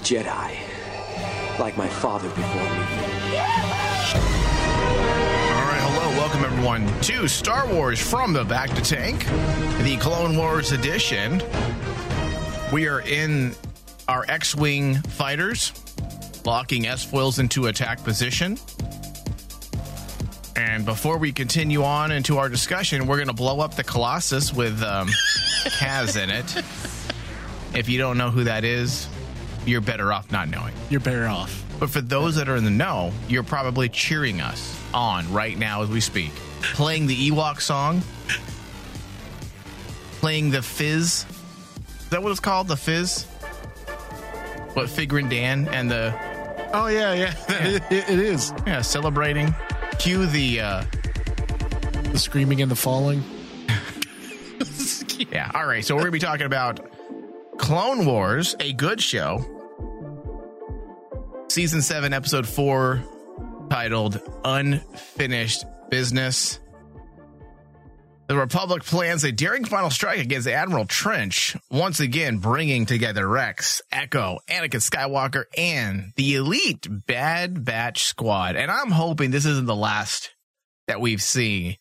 Jedi, like my father before me. All right, hello, welcome everyone to Star Wars from the Bacta Tank, the Clone Wars edition. We are in our X Wing fighters, locking S foils into attack position. And before we continue on into our discussion, we're going to blow up the Colossus with um, Kaz in it. If you don't know who that is, you're better off not knowing. You're better off. But for those that are in the know, you're probably cheering us on right now as we speak. Playing the Ewok song, playing the Fizz. Is that what it's called? The Fizz? What Figrin D'an and the Oh yeah, yeah, It, it is yeah celebrating. Cue the uh, the screaming and the falling. yeah. All right, so we're gonna be talking about Clone Wars, a good show. Season 7, Episode 4, titled Unfinished Business. The Republic plans a daring final strike against Admiral Trench, once again bringing together Rex, Echo, Anakin Skywalker, and the elite Bad Batch squad. And I'm hoping this isn't the last that we've seen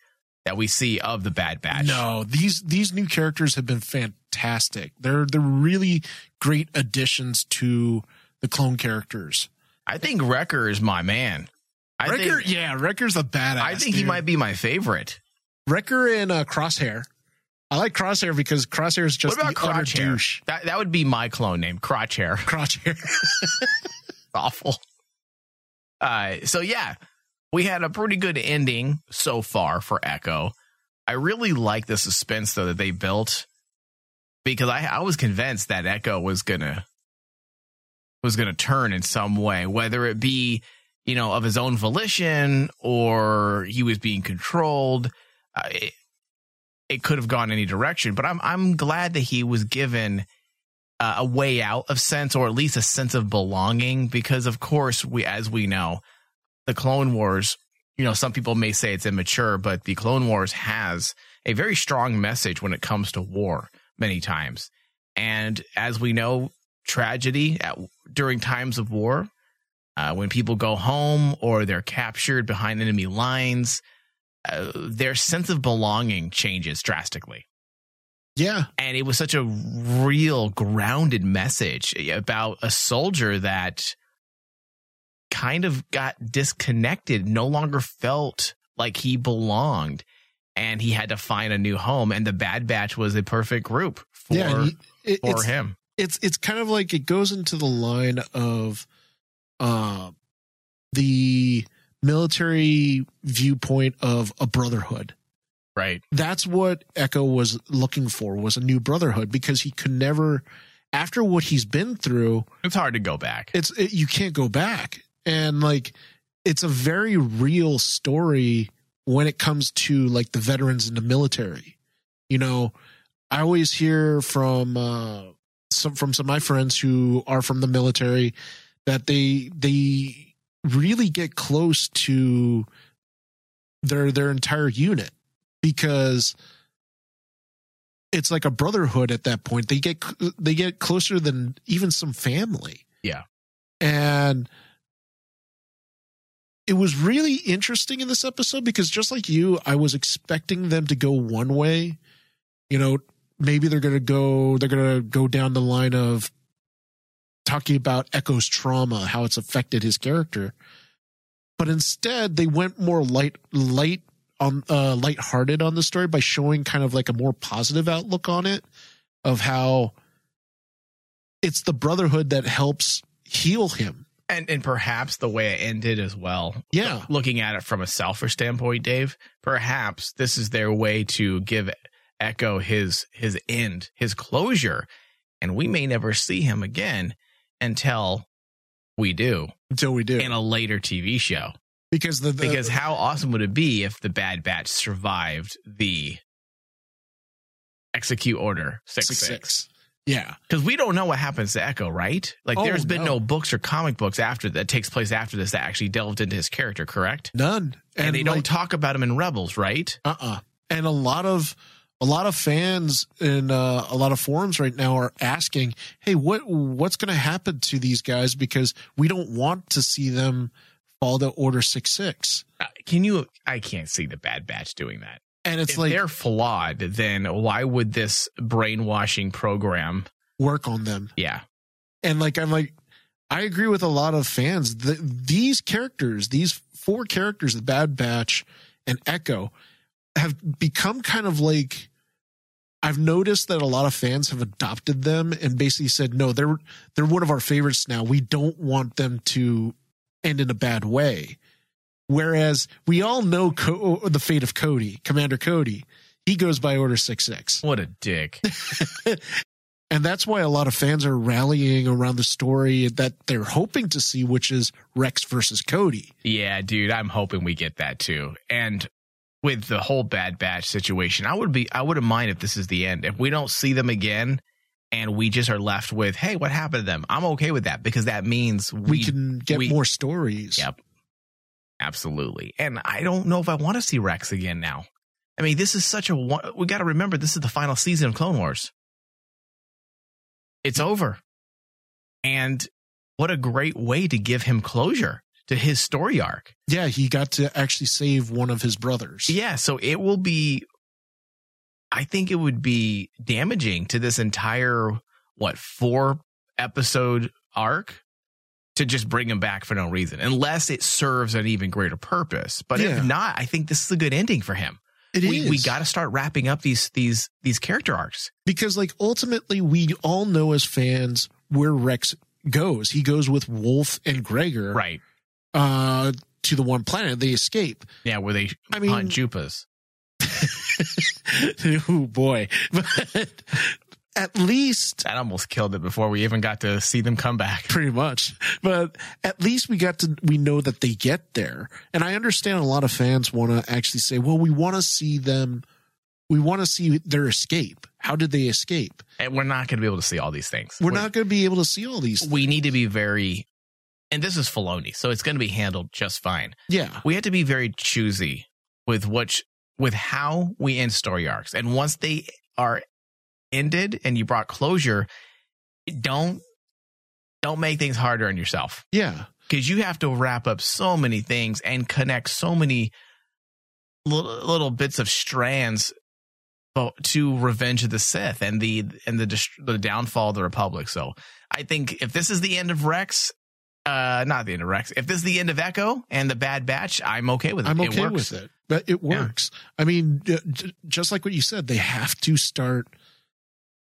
that we see of the Bad Batch. No, these these new characters have been fantastic. They're they're really great additions to the clone characters. I think Wrecker is my man. I Wrecker, think, yeah, Wrecker's a badass. I think he might be my favorite. Wrecker and uh, Crosshair. I like Crosshair because Crosshair is just what about the Crotchhair? douche. That that would be my clone name, Crotchhair. Crosshair. Awful. Uh, so yeah, we had a pretty good ending so far for Echo. I really like the suspense though that they built because I I was convinced that Echo was gonna was gonna turn in some way, whether it be you know of his own volition or he was being controlled. Uh, it, it could have gone any direction, but I'm I'm glad that he was given uh, a way out of sense, or at least a sense of belonging, because of course we, as we know, the Clone Wars. You know, some people may say it's immature, but the Clone Wars has a very strong message when it comes to war many times. And as we know, tragedy at, during times of war, uh, when people go home or they're captured behind enemy lines, uh, their sense of belonging changes drastically. yeah, And it was such a real grounded message about a soldier that kind of got disconnected, no longer felt like he belonged. And he had to find a new home, and the Bad Batch was a perfect group for yeah. he- it- for him. It's it's kind of like it goes into the line of uh the military viewpoint of a brotherhood Right. that's what echo was looking for was a new brotherhood because he could never after what he's been through It's hard to go back. it's it, you can't go back and like it's a very real story when it comes to like the veterans in the military you know i always hear from uh some from some of my friends who are from the military that they they really get close to their their entire unit because it's like a brotherhood at that point they get they get closer than even some family Yeah. and it was really interesting in this episode because just like you i was expecting them to go one way you know maybe they're gonna go they're gonna go down the line of talking about echo's trauma how it's affected his character but instead they went more light light on uh lighthearted on the story by showing kind of like a more positive outlook on it of how it's the brotherhood that helps heal him and and perhaps the way it ended as well. Yeah. Looking at it from a selfish standpoint, Dave, perhaps this is their way to give Echo his his end, his closure. and we may never see him again until we do until we do in a later TV show. because the, the Because how awesome would it be if the Bad Batch survived the execute order six six, six? Yeah, Because we don't know what happens to Echo, right? Like, Oh, there's been no. no. books or comic books after that takes place after this that actually delved into his character, correct? none, And, they don't talk about him in Rebels, right? uh-uh and a lot of a lot of fans in uh, a lot of forums right now are asking hey what what's going to happen to these guys because we don't want to see them fall to order 6-6 Uh, Can you? I can't see the Bad Batch doing that. and it's if like they're flawed, then why would this brainwashing program? work on them Yeah, and like i'm like i agree with a lot of fans the, these characters these four characters the bad batch and echo have become kind of like I've noticed that a lot of fans have adopted them and basically said, no, they're they're one of our favorites now. We don't want them to end in a bad way. Whereas we all know Co- the fate of Cody, Commander Cody. He goes by Order Six Six, what a dick. and that's why a lot of fans are rallying around the story that they're hoping to see, which is Rex versus Cody. yeah, dude, I'm hoping we get that too. And with the whole Bad Batch situation, I would be, I wouldn't mind if this is the end. If we don't see them again, and we just are left with, hey, what happened to them? I'm okay with that because that means we, We, can get we- more stories. Yep. Absolutely. And I don't know if I want to see Rex again now. I mean, this is such a we got to remember this is the final season of Clone Wars. It's over. And what a great way to give him closure to his story arc. Yeah, he got to actually save one of his brothers. Yeah, so it will be I think it would be damaging to this entire what, 4 episode arc to just bring him back for no reason unless it serves an even greater purpose. But Yeah. if not, I think this is a good ending for him. It we is. we got to start wrapping up these these these character arcs. because like ultimately we all know as fans where Rex goes. He goes with Wolffe and Gregor Right. Uh to the one planet. They escape. Yeah, where they I mean- hunt Joopas. oh boy. But at least That almost killed it before we even got to see them come back. pretty much. But at least we got to we know that they get there. And I understand a lot of fans want to actually say, well, we want to see them we want to see their escape. How did they escape? And we're not going to be able to see all these things. We're not going to be able to see all these. we need to be very and this is Filoni, so it's going to be handled just fine. Yeah. We had to be very choosy with which with how we end story arcs. And once they are ended and you brought closure, don't don't make things harder on yourself Yeah. because you have to wrap up so many things and connect so many little, little bits of strands uh, to Revenge of the Sith and the and the the downfall of the Republic. So I think if this is the end of Rex, uh, not the end of Rex, if this is the end of Echo and the Bad Batch, I'm okay with it. I'm It okay works. with it. But it Yeah. works. I mean, just like what you said, they have to start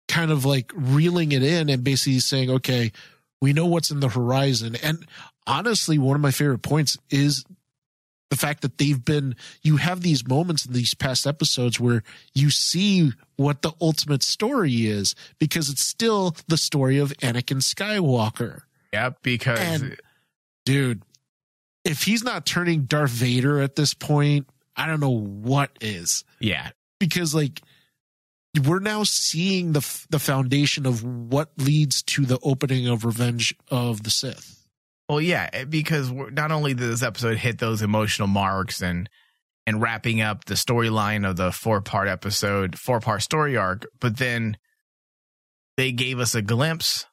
kind of like reeling it in and basically saying, okay, we know what's in the horizon. And honestly, one of my favorite points is the fact that they've been, you have these moments in these past episodes where you see what the ultimate story is because it's still the story of Anakin Skywalker. Yep, because And- Dude, if he's not turning Darth Vader at this point, I don't know what is yeah, because like we're now seeing the the foundation of what leads to the opening of Revenge of the Sith. Well, yeah, eh, because we're, not only did this episode hit those emotional marks and and wrapping up the storyline of the four part episode, four part story arc, but then they gave us a glimpse,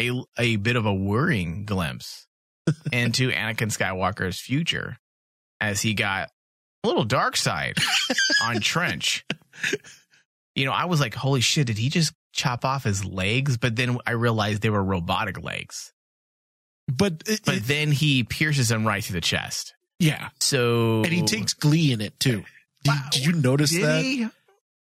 a a bit of a worrying glimpse into Anakin Skywalker's future as he got a little dark side on Trench. You know, I was like, "Holy shit! Did he just chop off his legs?" But then I realized they were robotic legs But, it, but it- then he pierces him right through the chest. yeah, So and he takes glee in it too. Did, Wow. did you notice did that? he?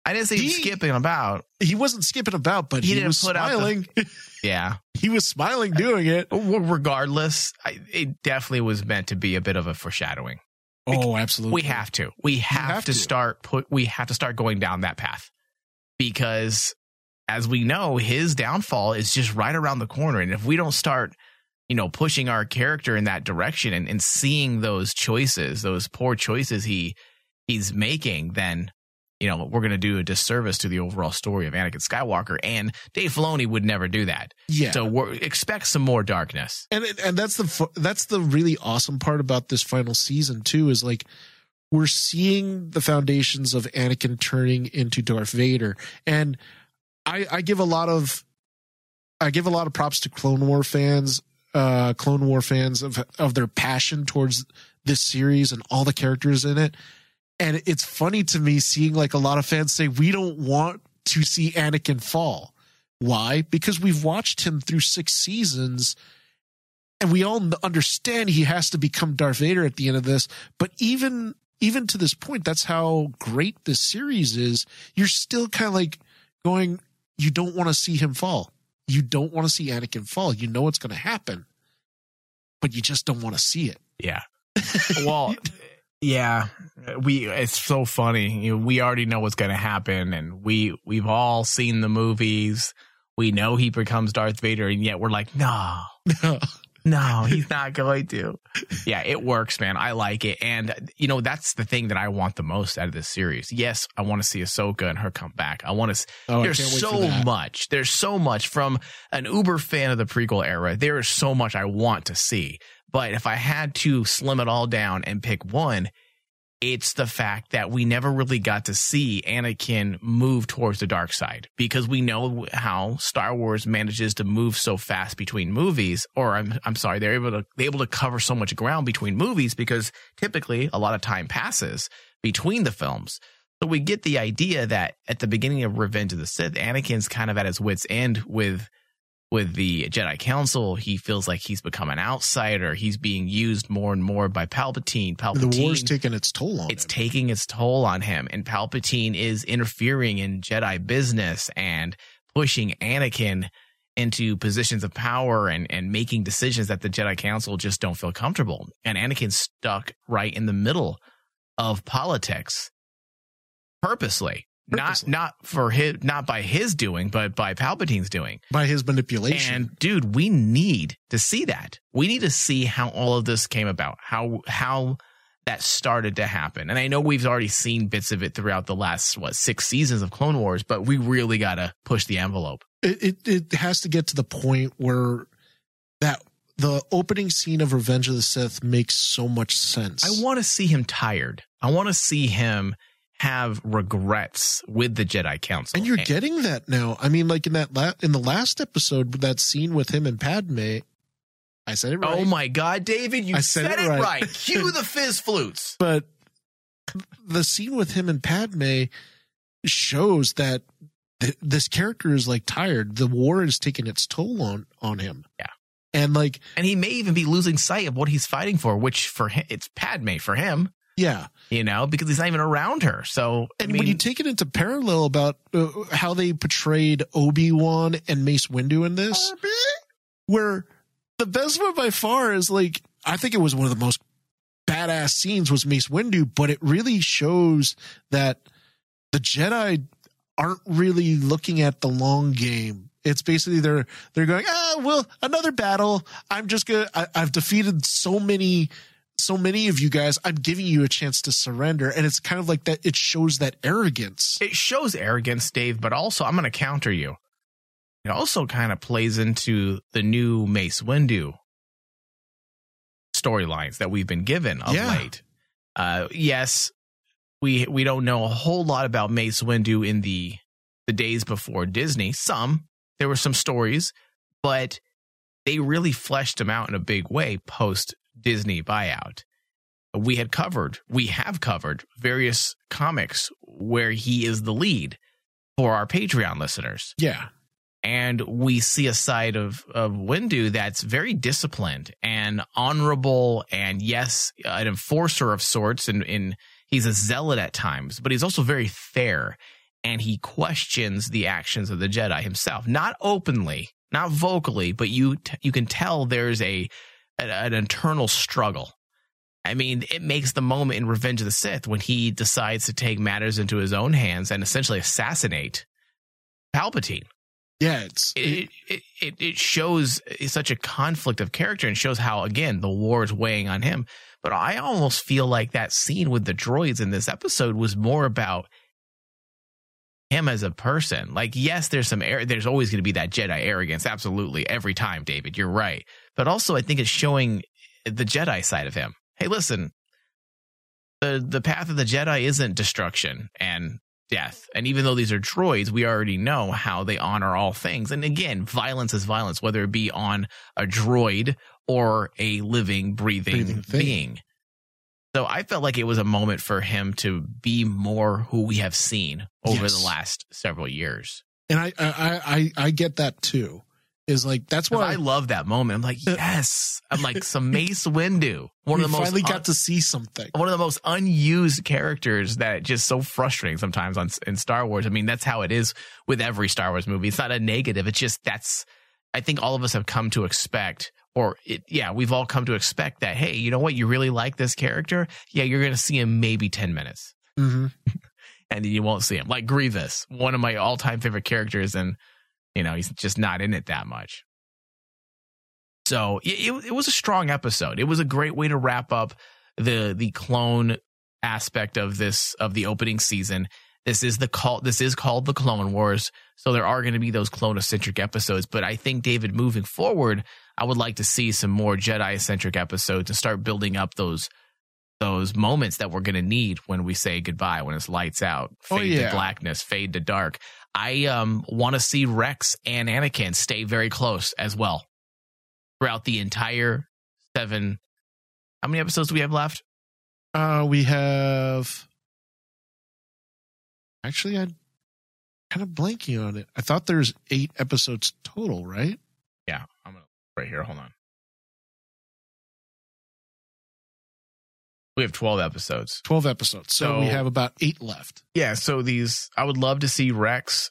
I didn't say he was skipping about. He wasn't skipping about, but He he, didn't was put out the- smiling. Yeah. he was smiling doing it. Regardless, I, it definitely was meant to be a bit of a foreshadowing. Oh, absolutely. We have to. We have, have to, to. start put. We have to start going down that path because as we know, his downfall is just right around the corner. And if we don't start, you know, pushing our character in that direction and, and seeing those choices, those poor choices he he's making, then you know we're going to do a disservice to the overall story of Anakin Skywalker. And Dave Filoni would never do that. Yeah. So we're, expect some more darkness. and it- and that's the that's the really awesome part about this final season too is like we're seeing the foundations of Anakin turning into Darth Vader and I I give a lot of I give a lot of props to Clone War fans uh Clone War fans of of their passion towards this series and all the characters in it and it's funny to me seeing like a lot of fans say we don't want to see Anakin fall why because we've watched him through 6 seasons and we all understand he has to become Darth Vader at the end of this. But even even to this point, that's how great this series is. You're still kind of like going, you don't want to see him fall. You don't want to see Anakin fall. You know it's going to happen, but you just don't want to see it. Yeah. well, yeah, we it's so funny. You know, we already know what's going to happen and we we've all seen the movies. We know he becomes Darth Vader and yet we're like, "No. No, he's not going to." Yeah, it works, man. I like it. And you know, that's the thing that I want the most out of this series. Yes, I want to see Ahsoka and her come back. I want to Oh, there's can't wait for so much. There's so much from an uber fan of the prequel era. There is so much I want to see. But if I had to slim it all down and pick one, it's the fact that we never really got to see Anakin move towards the dark side because we know how Star Wars manages to move so fast between movies or I'm I'm sorry they're able to they're able to cover so much ground between movies because typically a lot of time passes between the films. So we get the idea that at the beginning of Revenge of the Sith Anakin's kind of at his wits end with with the Jedi Council, he feels like he's become an outsider. He's being used more and more by Palpatine. Palpatine The war's taking its toll on it's him. taking its toll on him and palpatine is interfering in jedi business and pushing anakin into positions of power and and making decisions that the jedi council just don't feel comfortable and anakin's stuck right in the middle of politics purposely, Purposely. not not for his not by his doing but by palpatine's doing by his manipulation. and dude, we need to see that. We need to see how all of this came about, how how that started to happen. And I know we've already seen bits of it throughout the last what six seasons of Clone Wars, but we really got to push the envelope. it, it it has to get to the point where that the opening scene of Revenge of the Sith makes so much sense. I want to see him tired. I want to see him have regrets with the Jedi Council. and you're getting that now. I mean, like in that la- in the last episode, that scene with him and Padme. I said it oh right. Oh my God, David, you said, said it it right. right. Cue the fizz flutes. but the scene with him and Padme shows that th- this character is like tired. The war is taking its toll on on him. Yeah. and like And he may even be losing sight of what he's fighting for, which for him, it's Padme for him, yeah, you know, because he's not even around her. So, I and mean, when you take it into parallel about uh, how they portrayed Obi Wan and Mace Windu in this, where the best one by far is like I think it was one of the most badass scenes was Mace Windu, but it really shows that the Jedi aren't really looking at the long game. It's basically they're they're going, ah, well, another battle. I'm just gonna. I, I've defeated so many, so many of you guys. I'm giving you a chance to surrender, and it's kind of like that. It shows that arrogance. it shows arrogance, Dave, but also I'm going to counter you. It also kind of plays into the new Mace Windu storylines that we've been given of Yeah. late. Uh, yes, we we don't know a whole lot about Mace Windu in the the days before Disney. Some there were some stories, but they really fleshed him out in a big way post Disney buyout. We had covered, we have covered various comics where he is the lead for our Patreon listeners. Yeah, And we see a side of, of Windu that's very disciplined and honorable and yes, an enforcer of sorts and, and he's a zealot at times, but he's also very fair and he questions the actions of the Jedi himself, not openly, not vocally, but you t- you can tell there's a an, an internal struggle. I mean, it makes the moment in Revenge of the Sith when he decides to take matters into his own hands and essentially assassinate Palpatine. Yeah, it's It, it it it shows such a conflict of character and shows how again the war is weighing on him. But I almost feel like that scene with the droids in this episode was more about him as a person. Like, yes, there's some air. There's always going to be that Jedi arrogance, absolutely, every time, David. You're right. But also, I think it's showing the Jedi side of him. Hey, listen, the the path of the Jedi isn't destruction and death. And even though these are droids, we already know how they honor all things. And again, violence is violence, whether it be on a droid or a living, breathing, Breathing thing. being. So I felt like it was a moment for him to be more who we have seen over Yes. the last several years. and I, I I I get that too. Is like that's why I love that moment. I'm like, Uh, yes. I'm like some Mace Windu, one we of the most finally un- got to see something. one of the most unused characters that just so frustrating sometimes on in Star Wars. I mean, that's how it is with every Star Wars movie. It's not a negative. It's just that's I think all of us have come to expect or it, yeah, we've all come to expect that hey, you know what? You really like this character? Yeah, you're going to see him maybe 10 minutes hmm and then you won't see him. Like Grievous, one of my all-time favorite characters and you know, he's just not in it that much. So it, it, was a strong episode. It was a great way to wrap up the the clone aspect of this of the opening season. This is the call. This is called the Clone Wars. So there are going to be those clone centric episodes. But I think David, moving forward, I would like to see some more Jedi centric episodes and start building up those those moments that we're going to need when we say goodbye when it's lights out, Oh, fade yeah. to blackness, fade to dark. I um want to see Rex and Anakin stay very close as well throughout the entire seven. How many episodes do we have left? Uh, we have actually I'm kind of blanking on it. I thought there's eight episodes total, right? Yeah, I'm gonna right here. Hold on. We have twelve episodes. Twelve episodes, so, So- we have about eight left. Yeah, so these I would love to see Rex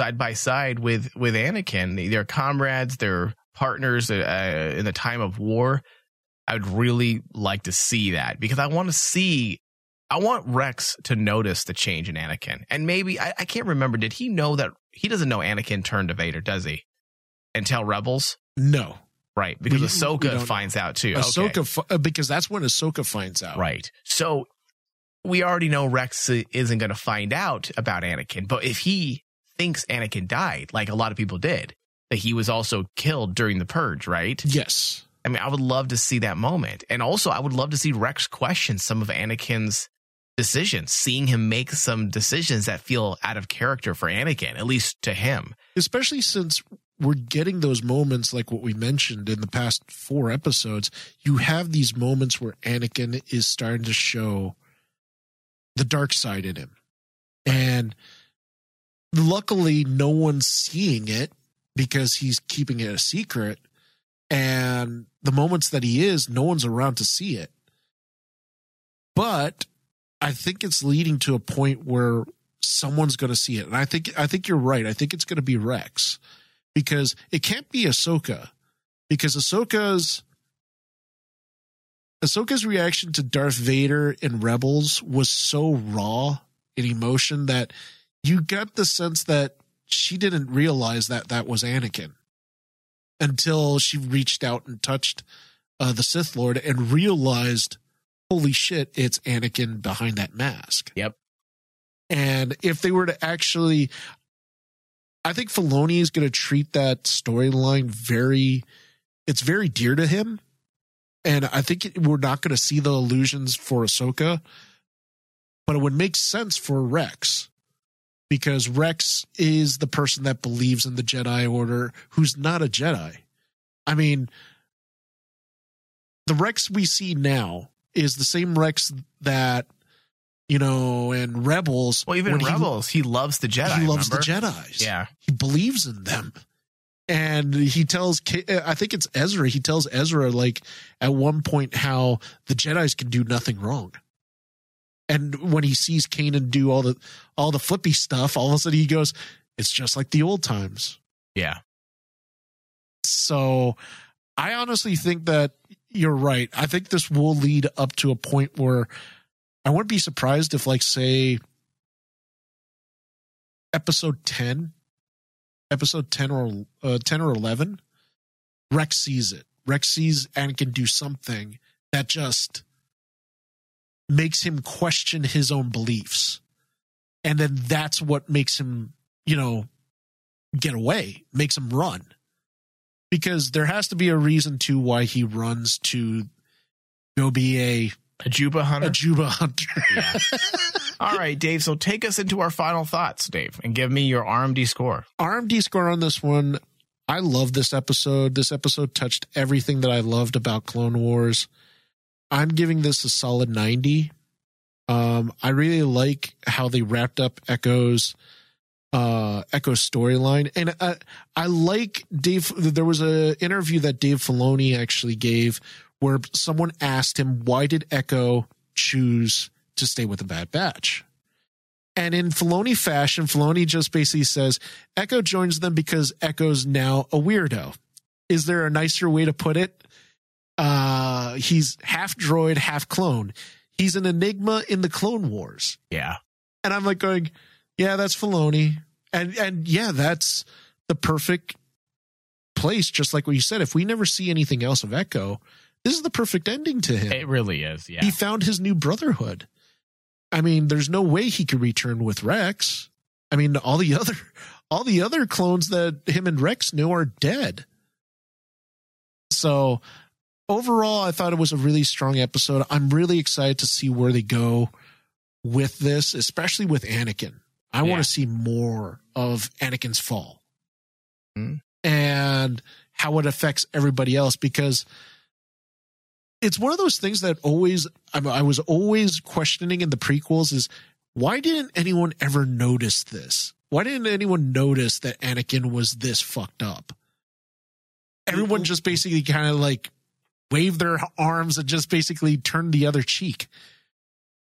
side by side with with Anakin. They're comrades, they're partners uh, in the time of war. I would really like to see that because I want to see. I want Rex to notice the change in Anakin, and maybe I, I can't remember. Did he know that he doesn't know Anakin turned to Vader? Does he? Until Rebels, No, right? Because We- we Ahsoka don't finds out too. Ahsoka fi- uh, because that's when Ahsoka finds out. Right. So we already know Rex isn't going to find out about Anakin, but if he thinks Anakin died, like a lot of people did, that he was also killed during the purge, right? Yes. I mean, I would love to see that moment. And also, I would love to see Rex question some of Anakin's decisions, seeing him make some decisions that feel out of character for Anakin, at least to him. especially since we're getting those moments like what we mentioned in the past four episodes you have these moments where anakin is starting to show the dark side in him. And luckily no one's seeing it because he's keeping it a secret. And the moments that he is no one's around to see it. But i think it's leading to a point where someone's going to see it. And I think I think you're right. I think it's going to be Rex because it can't be Ahsoka because Ahsoka's Ahsoka's reaction to Darth Vader in Rebels was so raw in emotion that you got the sense that she didn't realize that that was Anakin until she reached out and touched uh, the Sith Lord and realized, holy shit, it's Anakin behind that mask. Yep. And if they were to actually, I think Filoni is going to treat that storyline very, it's very dear to him. And I think we're not going to see the illusions for Ahsoka, but it would make sense for Rex because Rex is the person that believes in the Jedi Order who's not a Jedi. I mean, the Rex we see now is the same Rex that you know and Rebels. Well, even in he- Rebels, he, loves the Jedi. he loves remember? the Jedi's. Yeah. he believes in them, and he tells. Uh, I think it's Ezra. He tells Ezra like at one point how the Jedi's can do nothing wrong. And when he sees Kanan do all the all the flippy stuff, all of a sudden he goes, "It's just like the old times." Yeah. So I honestly think that you're right. I think this will lead up to a point where I wouldn't be surprised if, like, say, episode 10 episode 10 or uh, 10 or 11, Rex sees it. Rex sees Anakin do something that just makes him question his own beliefs. And then that's what makes him, you know, get away, makes him run. Because there has to be a reason to why he runs to go be a A Joopa hunter. a Joopa hunter. Yeah. All right, Dave. So take us into our final thoughts, Dave, and give me your RMD score. RMD score on this one. I love this episode. This episode touched everything that I loved about Clone Wars. I'm giving this a solid 90. Um, I really like how they wrapped up Echo's uh Echo's storyline, and I, I like Dave. There was a interview that Dave Filoni actually gave where someone asked him why did Echo choose to stay with the Bad Batch. And in Filoni fashion, Filoni just basically says Echo joins them because Echo's now a weirdo. Is there a nicer way to put it? Uh, he's half droid, half clone. He's an enigma in the Clone Wars. Yeah. And I'm like going, yeah, that's Filoni. And and yeah, that's the perfect place, just like what you said. If we never see anything else of Echo, this is the perfect ending to him. It really is. Yeah. He found his new brotherhood. I mean, there's no way he could return with Rex. I mean, all the other all the other clones that him and Rex knew are dead. So overall, I thought it was a really strong episode. I'm really excited to see where they go with this, especially with Anakin. I Yeah. want to see more of Anakin's fall Hmm. and how it affects everybody else because it's one of those things that always I, was always questioning in the prequels is why didn't anyone ever notice this? Why didn't anyone notice that Anakin was this fucked up? Everyone just basically kind of like waved their arms and just basically turned the other cheek.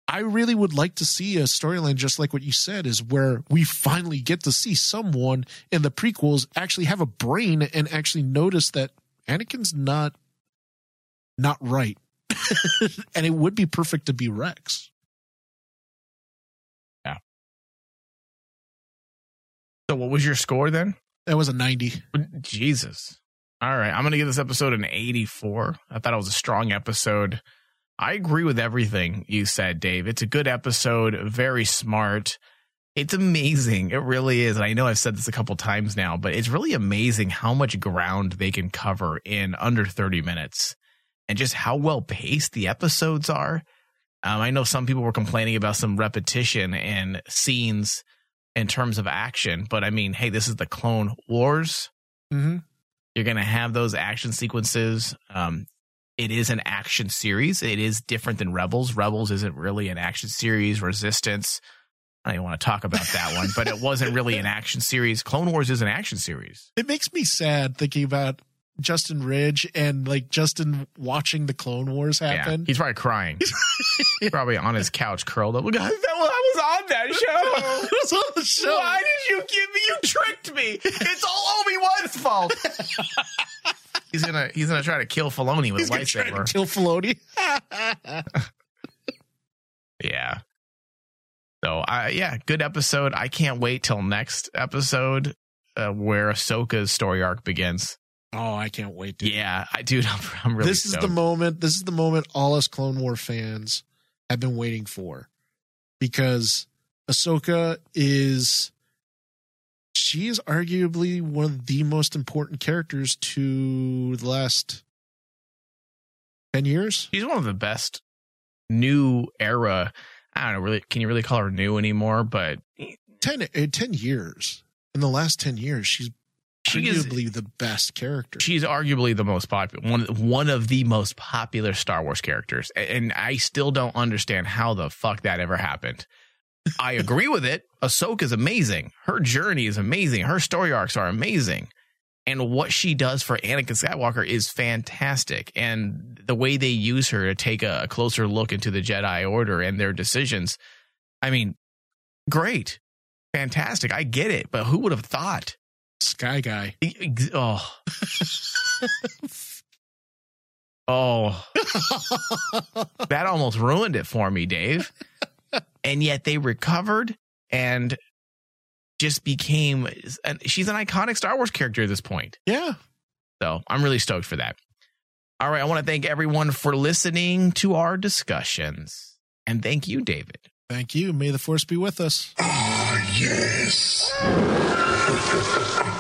I really would like to see a storyline just like what you said is where we finally get to see someone in the prequels actually have a brain and actually notice that Anakin's not not right. and it would be perfect to be Rex. Yeah. So what was your score then? That was a 90. Jesus. All right. I'm going to give this episode an 84. I thought it was a strong episode. I agree with everything you said, Dave. It's a good episode, very smart. It's amazing. It really is. And I know I've said this a couple times now, but it's really amazing how much ground they can cover in under 30 minutes and just how well paced the episodes are. Um, I know some people were complaining about some repetition and scenes in terms of action, but I mean, hey, this is the Clone Wars. Mm-hmm. You're going to have those action sequences. Um, it is an action series. It is different than Rebels. Rebels isn't really an action series. Resistance. I don't even want to talk about that one, but it wasn't really an action series. Clone Wars is an action series. It makes me sad thinking about Justin Ridge and like Justin watching the Clone Wars Yeah, happen. he's probably crying. probably on his couch, curled up. Look, I was on that show. it was on the show. Why did you give me? You tricked me. It's all Obi Wan's fault. he's gonna he's gonna try to kill Filoni with He's a gonna try to lightsaber. kill Filoni. Yeah. So, I yeah, good episode. I can't wait till next episode uh, where Ahsoka's story arc begins. Oh, I can't wait. Dude. Yeah, I dude, I'm, I'm really. this is the moment. This is the moment all us Clone War fans have been waiting for, because Ahsoka is she is arguably one of the most important characters to the last ten years. She's one of the best new era. I don't know. Really, can you really call her new anymore? But 10, uh, 10 years. In the last ten years, she's she is arguably the best character. she's arguably the most popular one one of the most popular Star Wars characters. And I still don't understand how the fuck that ever happened. I agree with it. Ahsoka is amazing. Her journey is amazing. Her story arcs are amazing. And what she does for Anakin Skywalker is fantastic. And the way they use her to take a closer look into the Jedi Order and their decisions, I mean, great. Fantastic. I get it. But who would have thought? Sky Guy. Oh. oh. that almost ruined it for me, Dave. And yet they recovered and just became and she's an iconic Star Wars character at this point. Yeah. So, I'm really stoked for that. All right, I want to thank everyone for listening to our discussions. And thank you, David, Thank you. May the force be with us. Ah, yes.